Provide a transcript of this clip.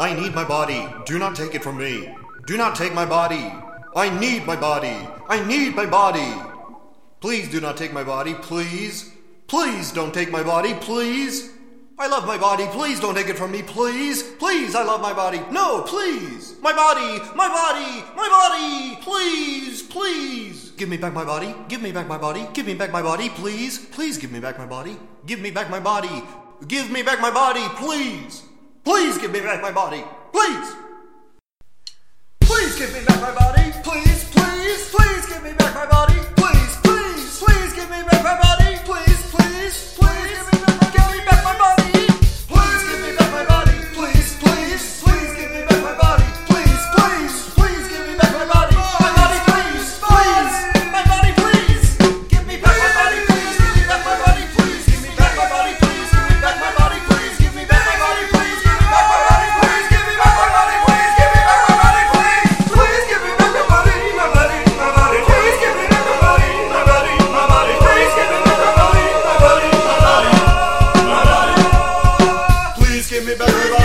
I need my body. Do not take it from me. Do not take my body. I need my body. I need my body. Please do not take my body. Please. Please don't take my body. Please. I love my body. Please don't take it from me. Please. Please, I love my body. No, please. My body. My body. My body. Please. Please. Give me back my body. Give me back my body. Give me back my body. Please. Please give me back my body. Give me back my body. Give me back my body. Please. Please give me back my body. Please. Please give me back my body. Please, please, please give me back my body. me better.